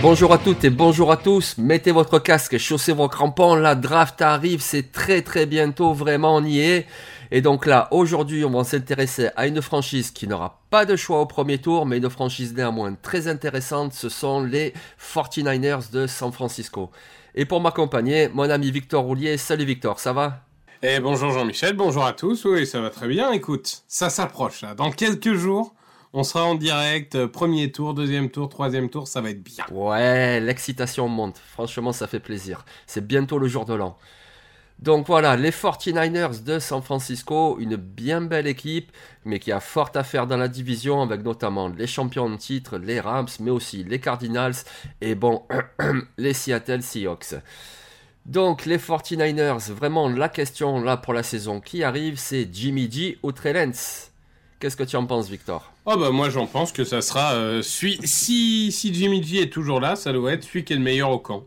Bonjour à toutes et bonjour à tous, mettez votre casque chaussez vos crampons, la draft arrive, c'est très très bientôt, vraiment on y est. Et donc là, aujourd'hui, on va s'intéresser à une franchise qui n'aura pas de choix au premier tour, mais une franchise néanmoins très intéressante, ce sont les 49ers de San Francisco. Et pour m'accompagner, mon ami Victor Roulier. Salut Victor, ça va? Eh bonjour Jean-Michel, bonjour à tous, oui ça va très bien, écoute, ça s'approche dans quelques jours, on sera en direct, euh, premier tour, deuxième tour, troisième tour, ça va être bien. Ouais, l'excitation monte. Franchement, ça fait plaisir. C'est bientôt le jour de l'an. Donc voilà, les 49ers de San Francisco, une bien belle équipe, mais qui a fort à faire dans la division, avec notamment les champions de titre, les Rams, mais aussi les Cardinals, et bon, les Seattle Seahawks. Donc les 49ers, vraiment la question là pour la saison qui arrive, c'est Jimmy G ou Trey. Qu'est-ce que tu en penses, Victor? Oh bah moi j'en pense que ça sera euh, si Jimmy G est toujours là, ça doit être celui qui est le meilleur au camp.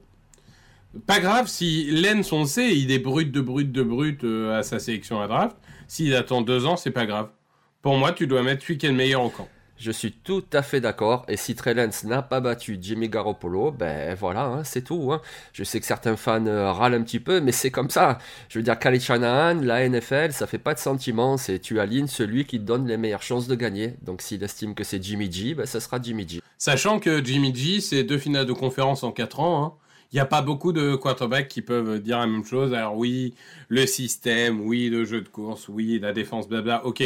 Pas grave si Lens on sait, il est brut de brut de brut euh, à sa sélection à draft. S'il attend deux ans, c'est pas grave. Pour moi, tu dois mettre celui qui est le meilleur au camp. Je suis tout à fait d'accord. Et si Trey n'a pas battu Jimmy Garoppolo, ben voilà, hein, c'est tout. hein. Je sais que certains fans euh, râlent un petit peu, mais c'est comme ça. Je veux dire, Khalid Shanahan, la NFL, ça fait pas de sentiment. C'est tu alignes celui qui te donne les meilleures chances de gagner. Donc s'il estime que c'est Jimmy G, ben ça sera Jimmy G. Sachant que Jimmy G, c'est deux finales de conférence en quatre ans. hein. Il n'y a pas beaucoup de quarterbacks qui peuvent dire la même chose. Alors oui, le système, oui, le jeu de course, oui, la défense, blabla, ok.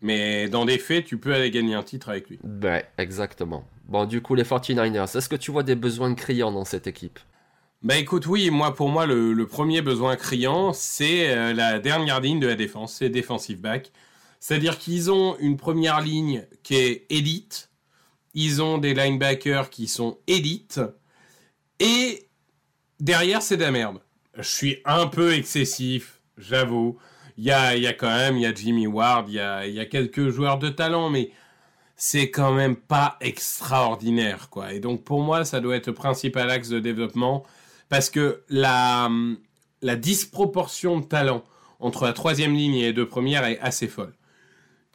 Mais dans des faits, tu peux aller gagner un titre avec lui. Ben, exactement. Bon, du coup, les 49ers, est-ce que tu vois des besoins criants dans cette équipe? Bah écoute, oui, moi pour moi, le, le premier besoin criant, c'est euh, la dernière ligne de la défense, c'est defensive back. C'est-à-dire qu'ils ont une première ligne qui est élite, ils ont des linebackers qui sont élites, et derrière, c'est de la merde. Je suis un peu excessif, j'avoue. Il y a, y a quand même, il y a Jimmy Ward, il y a, quelques joueurs de talent, mais c'est quand même pas extraordinaire, quoi. Et donc, pour moi, ça doit être le principal axe de développement, parce que la, disproportion de talent entre la troisième ligne et les deux premières est assez folle.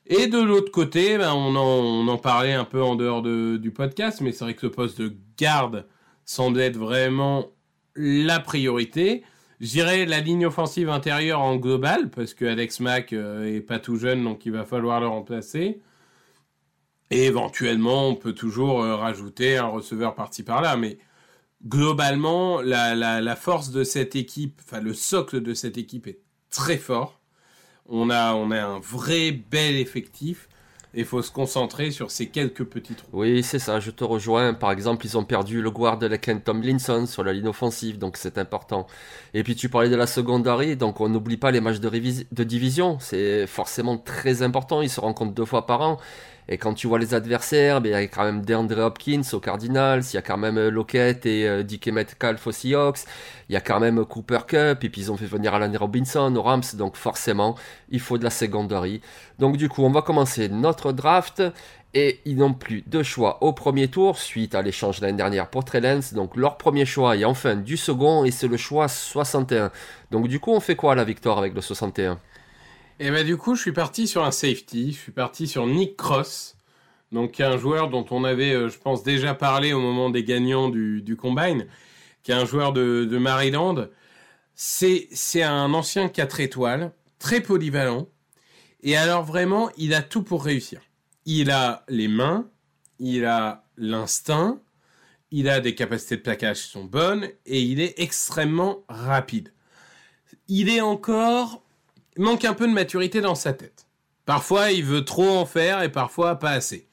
Et de l'autre côté, ben, on, en, on en parlait un peu en dehors de- du podcast, mais c'est vrai que le poste de garde semble être vraiment la priorité. Je la ligne offensive intérieure en global, parce que Alex Mack euh, est pas tout jeune, donc il va falloir le remplacer. Et éventuellement, on peut toujours euh, rajouter un receveur par-ci par-là, mais globalement, la, force de cette équipe, enfin le socle de cette équipe est très fort. On a un vrai bel effectif. Et il faut se concentrer sur ces quelques petits trous. Oui, c'est ça, je te rejoins. Par exemple, ils ont perdu le guard de Ken Tomlinson sur la ligne offensive, donc c'est important. Et puis tu parlais de la secondary, donc on n'oublie pas les matchs de division. C'est forcément très important, ils se rencontrent deux fois par an. Et quand tu vois les adversaires, ben, il y a quand même DeAndre Hopkins aux Cardinals, il y a quand même euh, Lockett et euh, DK Metcalf aux Seahawks, il y a quand même Cooper Cup, et puis ils ont fait venir Alan Robinson aux Rams, donc forcément, il faut de la secondary. Donc du coup, on va commencer notre draft, et ils n'ont plus de choix au premier tour, suite à l'échange l'année dernière pour Trey Lance, donc leur premier choix est enfin du second, et c'est le choix 61. Donc du coup, on fait quoi la victoire avec le 61 Et ben du coup, je suis parti sur un safety. Je suis parti sur Nick Cross. Donc un joueur dont on avait, euh, je pense, déjà parlé au moment des gagnants du, Combine, qui est un joueur de, de Maryland. C'est un ancien 4 étoiles, très polyvalent. Et alors vraiment, il a tout pour réussir. Il a les mains, il a l'instinct, il a des capacités de plaquage qui sont bonnes, et il est extrêmement rapide. Il est encore il manque un peu de maturité dans sa tête. Parfois, il veut trop en faire et parfois pas assez.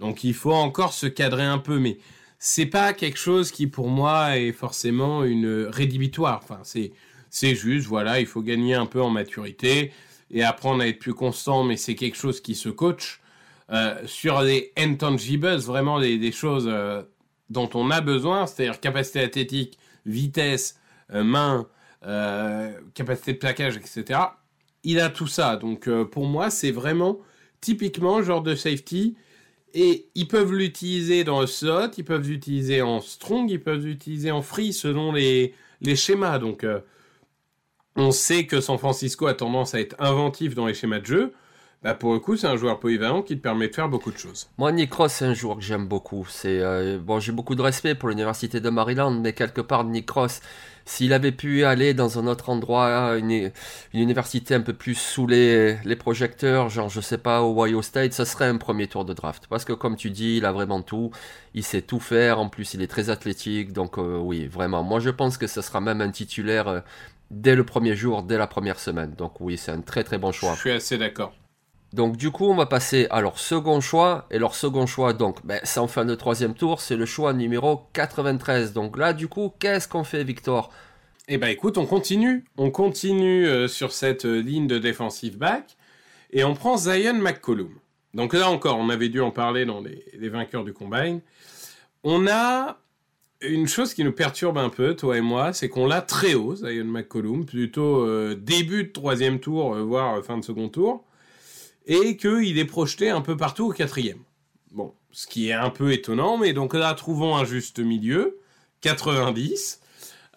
Donc, il faut encore se cadrer un peu, mais c'est pas quelque chose qui pour moi est forcément une rédhibitoire. Enfin, c'est c'est juste voilà, il faut gagner un peu en maturité et apprendre à être plus constant, mais c'est quelque chose qui se coach. Euh, sur les intangibles, vraiment des, choses euh, dont on a besoin, c'est-à-dire capacité athlétique, vitesse, euh, main, capacité de plaquage, etc. Il a tout ça. Donc pour moi, c'est vraiment typiquement genre de safety. Et ils peuvent l'utiliser dans le slot, ils peuvent l'utiliser en strong, ils peuvent l'utiliser en free selon les, les schémas. Donc on sait que San Francisco a tendance à être inventif dans les schémas de jeu. Bah pour le coup, c'est un joueur polyvalent qui te permet de faire beaucoup de choses. Moi, Nick Ross, c'est un joueur que j'aime beaucoup. C'est euh, bon, j'ai beaucoup de respect pour l'université de Maryland, mais quelque part, Nick Ross, s'il avait pu aller dans un autre endroit, une, université un peu plus sous les, les, projecteurs, genre je sais pas, Ohio State, ça serait un premier tour de draft. Parce que comme tu dis, il a vraiment tout, il sait tout faire. En plus, il est très athlétique, donc euh, oui, vraiment. Moi, je pense que ce sera même un titulaire. Euh, dès le premier jour, dès la première semaine. Donc oui, c'est un très très bon choix. Je suis assez d'accord. Donc du coup, on va passer à leur second choix. Et leur second choix, donc, ben, c'est en fin de troisième tour, c'est le choix numéro 93. Donc là, du coup, qu'est-ce qu'on fait, Victor? Eh ben écoute, on continue. On continue euh, sur cette euh, ligne de defensive back. Et on prend Zion McCollum. Donc là encore, on avait dû en parler dans les, les vainqueurs du combine. On a une chose qui nous perturbe un peu, toi et moi, c'est qu'on l'a très haut, Zion McCollum, plutôt euh, début de troisième tour, voire fin de second tour et qu'il est projeté un peu partout au quatrième. Bon, ce qui est un peu étonnant, mais donc là, trouvons un juste milieu, 90,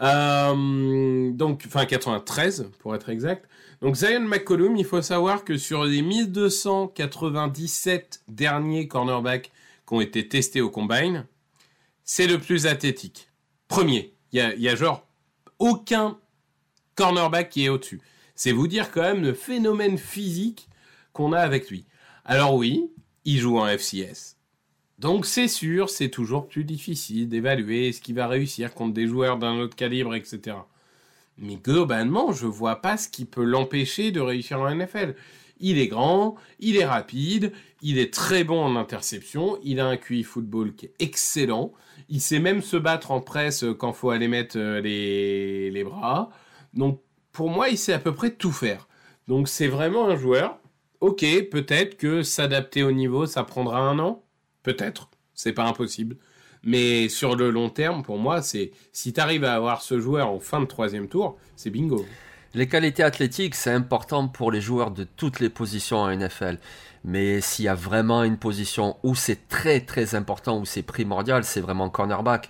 euh, donc, enfin 93 pour être exact. Donc Zion McCollum, il faut savoir que sur les 1297 derniers cornerbacks qui ont été testés au combine, c'est le plus athlétique. Premier, il y a, y a genre aucun cornerback qui est au-dessus. C'est vous dire quand même le phénomène physique qu'on a avec lui. Alors oui, il joue en FCS. Donc c'est sûr, c'est toujours plus difficile d'évaluer ce qu'il va réussir contre des joueurs d'un autre calibre, etc. Mais globalement, je vois pas ce qui peut l'empêcher de réussir en NFL. Il est grand, il est rapide, il est très bon en interception, il a un QI football qui est excellent, il sait même se battre en presse quand faut aller mettre euh, les bras. Donc pour moi, il sait à peu près tout faire. Donc c'est vraiment un joueur ok, peut-être que s'adapter au niveau, ça prendra un an. Peut-être, c'est pas impossible. Mais sur le long terme, pour moi, c'est si tu arrives à avoir ce joueur en fin de troisième tour, c'est bingo. Les qualités athlétiques, c'est important pour les joueurs de toutes les positions en NFL. Mais s'il y a vraiment une position où c'est très très important, où c'est primordial, c'est vraiment cornerback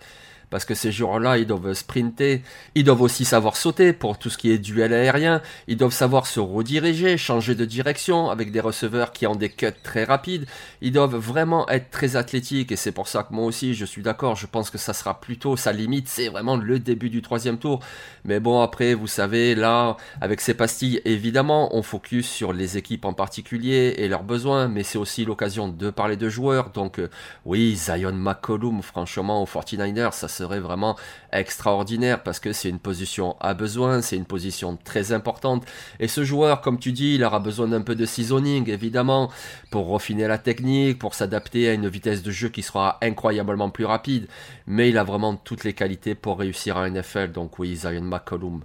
parce que ces joueurs-là, ils doivent sprinter, ils doivent aussi savoir sauter pour tout ce qui est duel aérien, ils doivent savoir se rediriger, changer de direction avec des receveurs qui ont des cuts très rapides, ils doivent vraiment être très athlétiques et c'est pour ça que moi aussi je suis d'accord, je pense que ça sera plutôt sa limite, c'est vraiment le début du troisième tour. Mais bon après, vous savez, là, avec ces pastilles, évidemment, on focus sur les équipes en particulier et leurs besoins, mais c'est aussi l'occasion de parler de joueurs, donc euh, oui, Zion McCollum, franchement, aux 49ers, ça serait vraiment extraordinaire parce que c'est une position à besoin, c'est une position très importante. Et ce joueur, comme tu dis, il aura besoin d'un peu de seasoning, évidemment, pour refiner la technique, pour s'adapter à une vitesse de jeu qui sera incroyablement plus rapide. Mais il a vraiment toutes les qualités pour réussir à NFL. Donc oui, Zion McCollum,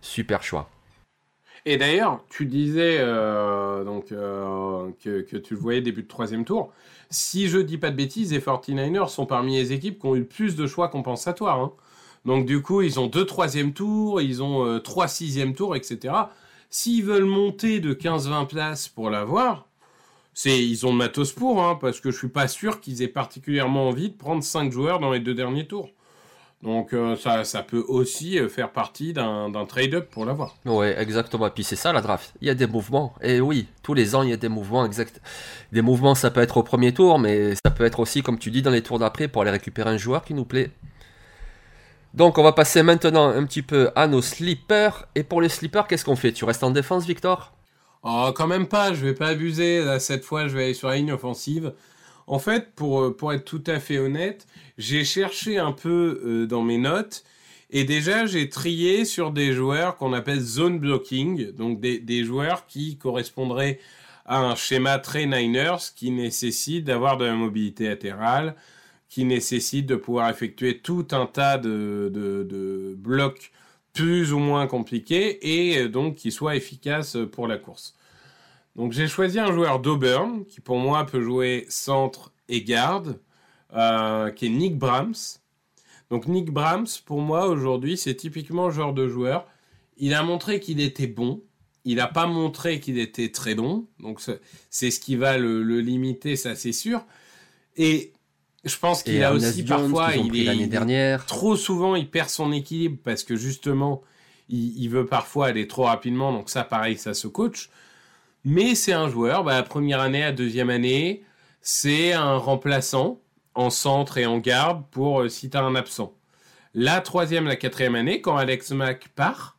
super choix. Et d'ailleurs, tu disais euh, donc, euh, que, tu le voyais début de troisième tour si je dis pas de bêtises, les 49ers sont parmi les équipes qui ont eu le plus de choix compensatoires. Hein. Donc du coup, ils ont deux troisième tours, ils ont euh, trois sixième tours, etc. S'ils veulent monter de 15-20 places pour l'avoir, ils ont le matos pour, hein, parce que je suis pas sûr qu'ils aient particulièrement envie de prendre cinq joueurs dans les deux derniers tours. Donc euh, ça, ça peut aussi euh, faire partie d'un trade-up pour l'avoir. Oui, exactement. Et puis c'est ça la draft. Il y a des mouvements. Et oui, tous les ans, il y a des mouvements. Exact. Des mouvements, ça peut être au premier tour, mais ça peut être aussi, comme tu dis, dans les tours d'après pour aller récupérer un joueur qui nous plaît. Donc on va passer maintenant un petit peu à nos slippers. Et pour les slippers, qu'est-ce qu'on fait? Tu restes en défense, Victor? Oh, quand même pas. Je vais pas abuser. cette fois, je vais aller sur la ligne offensive. En fait, pour, euh, pour être tout à fait honnête, j'ai cherché un peu euh, dans mes notes et déjà j'ai trié sur des joueurs qu'on appelle zone blocking, donc des, joueurs qui correspondraient à un schéma très Niners qui nécessite d'avoir de la mobilité latérale, qui nécessite de pouvoir effectuer tout un tas de, de, blocs plus ou moins compliqués et donc qui soit efficace pour la course. Donc j'ai choisi un joueur d'Auburn qui pour moi peut jouer centre et garde, euh, qui est Nick Brahms. Donc Nick Brahms, pour moi aujourd'hui, c'est typiquement le genre de joueur. Il a montré qu'il était bon. Il n'a pas montré qu'il était très bon. Donc c'est ce qui va le, le limiter, ça c'est sûr. Et je pense qu'il a aussi parfois, il est dernière. trop souvent, il perd son équilibre parce que justement, il, veut parfois aller trop rapidement. Donc ça, pareil, ça se coach. Mais c'est un joueur. Bah, première année, la deuxième année, c'est un remplaçant en centre et en garde pour euh, si tu as un absent. La troisième, la quatrième année, quand Alex Mack part,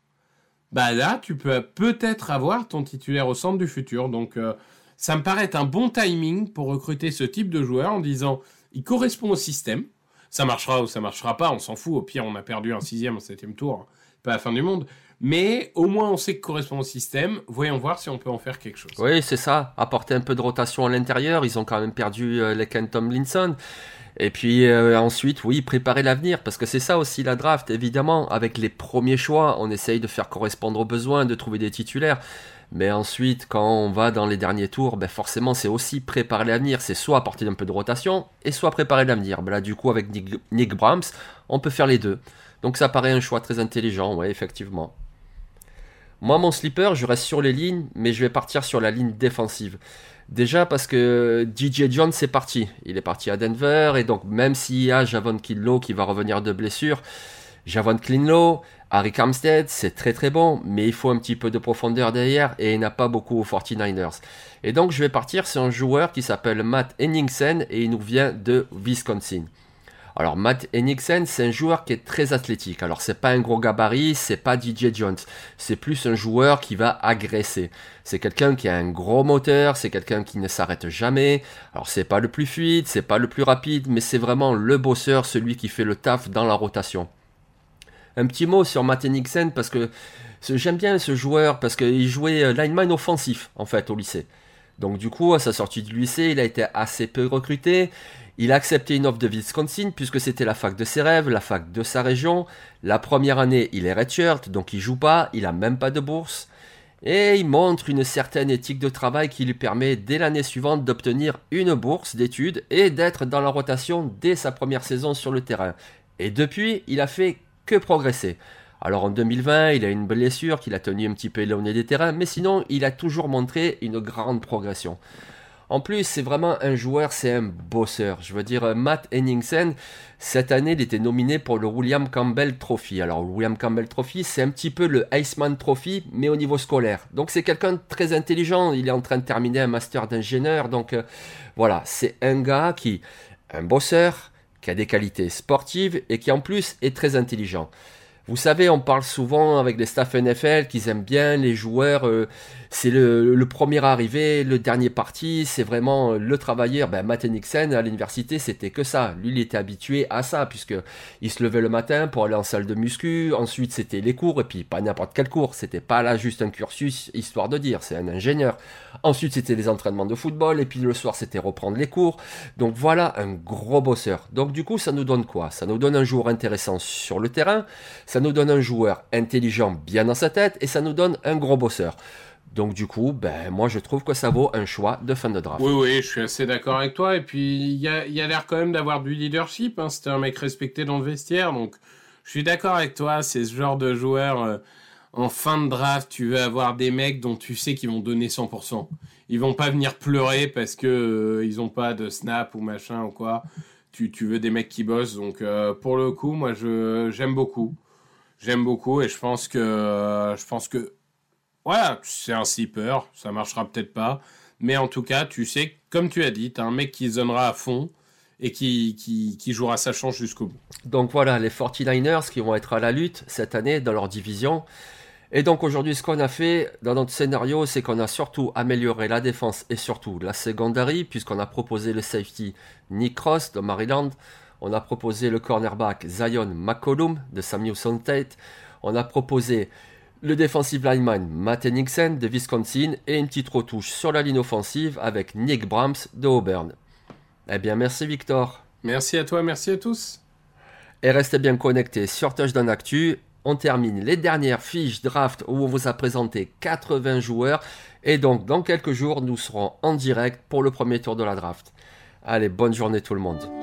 bah là, tu peux peut-être avoir ton titulaire au centre du futur. Donc, euh, ça me paraît être un bon timing pour recruter ce type de joueur en disant il correspond au système. Ça marchera ou ça marchera pas, on s'en fout. Au pire, on a perdu un sixième, un septième tour, pas la fin du monde. Mais au moins, on sait que correspond au système. Voyons voir si on peut en faire quelque chose. Oui, c'est ça. Apporter un peu de rotation à l'intérieur. Ils ont quand même perdu euh, les Ken Tomlinson. Et puis euh, ensuite, oui, préparer l'avenir, parce que c'est ça aussi la draft, évidemment. Avec les premiers choix, on essaye de faire correspondre aux besoins, de trouver des titulaires. Mais ensuite, quand on va dans les derniers tours, ben forcément, c'est aussi préparer l'avenir. C'est soit apporter un peu de rotation, et soit préparer l'avenir. Ben là, du coup, avec Nick, Brahms, on peut faire les deux. Donc ça paraît un choix très intelligent, ouais, effectivement. Moi, mon slipper, je reste sur les lignes, mais je vais partir sur la ligne défensive. Déjà parce que DJ Jones est parti. Il est parti à Denver, et donc même s'il y a Javon Kinlow qui va revenir de blessure, Javon Kinlow, Harry Armstead, c'est très très bon, mais il faut un petit peu de profondeur derrière et il n'a pas beaucoup aux 49ers. Et donc je vais partir sur un joueur qui s'appelle Matt Henningsen et il nous vient de Wisconsin. Alors Matt Henningsen, c'est un joueur qui est très athlétique. Alors c'est pas un gros gabarit, c'est pas DJ Jones. C'est plus un joueur qui va agresser. C'est quelqu'un qui a un gros moteur, c'est quelqu'un qui ne s'arrête jamais. Alors c'est pas le plus fluide, c'est pas le plus rapide, mais c'est vraiment le bosseur, celui qui fait le taf dans la rotation. Un petit mot sur Matt Nixon parce que j'aime bien ce joueur parce qu'il jouait euh, lineman offensif en fait au lycée. Donc du coup, à sa sortie du lycée, il a été assez peu recruté. Il a accepté une offre de Wisconsin puisque c'était la fac de ses rêves, la fac de sa région. La première année, il est redshirt, donc il joue pas, il a même pas de bourse. Et il montre une certaine éthique de travail qui lui permet dès l'année suivante d'obtenir une bourse d'études et d'être dans la rotation dès sa première saison sur le terrain. Et depuis, il a fait que progresser. Alors en 2020, il a une blessure qui l'a tenu un petit peu éloigné des terrains, mais sinon, il a toujours montré une grande progression. En plus, c'est vraiment un joueur, c'est un bosseur. Je veux dire, Matt Henningsen, cette année, il était nominé pour le William Campbell Trophy. Alors, le William Campbell Trophy, c'est un petit peu le Iceman Trophy, mais au niveau scolaire. Donc, c'est quelqu'un de très intelligent. Il est en train de terminer un master d'ingénieur. Donc, euh, voilà, c'est un gars qui, un bosseur, qui a des qualités sportives et qui en plus est très intelligent. Vous savez, on parle souvent avec les staffs NFL qu'ils aiment bien les joueurs. Euh, c'est le, premier arrivé, le dernier parti. C'est vraiment le travailleur. Ben, Matt Nixon à l'université, c'était que ça. Lui, il était habitué à ça puisque il se levait le matin pour aller en salle de muscu. Ensuite, c'était les cours et puis pas n'importe quel cours. C'était pas là juste un cursus histoire de dire. C'est un ingénieur. Ensuite, c'était les entraînements de football et puis le soir, c'était reprendre les cours. Donc voilà, un gros bosseur. Donc du coup, ça nous donne quoi? Ça nous donne un joueur intéressant sur le terrain ça nous donne un joueur intelligent bien dans sa tête et ça nous donne un gros bosseur. Donc du coup, ben moi je trouve que ça vaut un choix de fin de draft. Oui, oui, je suis assez d'accord avec toi. Et puis il y a, l'air quand même d'avoir du leadership. Hein. C'était un mec respecté dans le vestiaire. Donc je suis d'accord avec toi. C'est ce genre de joueur. Euh, en fin de draft, tu veux avoir des mecs dont tu sais qu'ils vont donner 100%. Ils vont pas venir pleurer parce que euh, ils ont pas de snap ou machin ou quoi. Tu, veux des mecs qui bossent. Donc euh, pour le coup, moi j'aime beaucoup. J'aime beaucoup et je pense que je pense que voilà, c'est un sleeper, ça marchera peut-être pas, mais en tout cas, tu sais, comme tu as dit, tu as un mec qui se donnera à fond et qui, qui, qui jouera sa chance jusqu'au bout. Donc voilà, les 49ers qui vont être à la lutte cette année dans leur division. Et donc aujourd'hui, ce qu'on a fait dans notre scénario, c'est qu'on a surtout amélioré la défense et surtout la secondary, puisqu'on a proposé le safety Nick Cross de Maryland, on a proposé le cornerback Zion McCollum de Samuelson Tate. On a proposé le defensive lineman Matt Nixon de Wisconsin et une petite retouche sur la ligne offensive avec Nick Brahms de Auburn. Eh bien, merci Victor. Merci à toi, merci à tous. Et restez bien connectés sur Touchdown Actu. On termine les dernières fiches draft où on vous a présenté 80 joueurs. Et donc, dans quelques jours, nous serons en direct pour le premier tour de la draft. Allez, bonne journée tout le monde.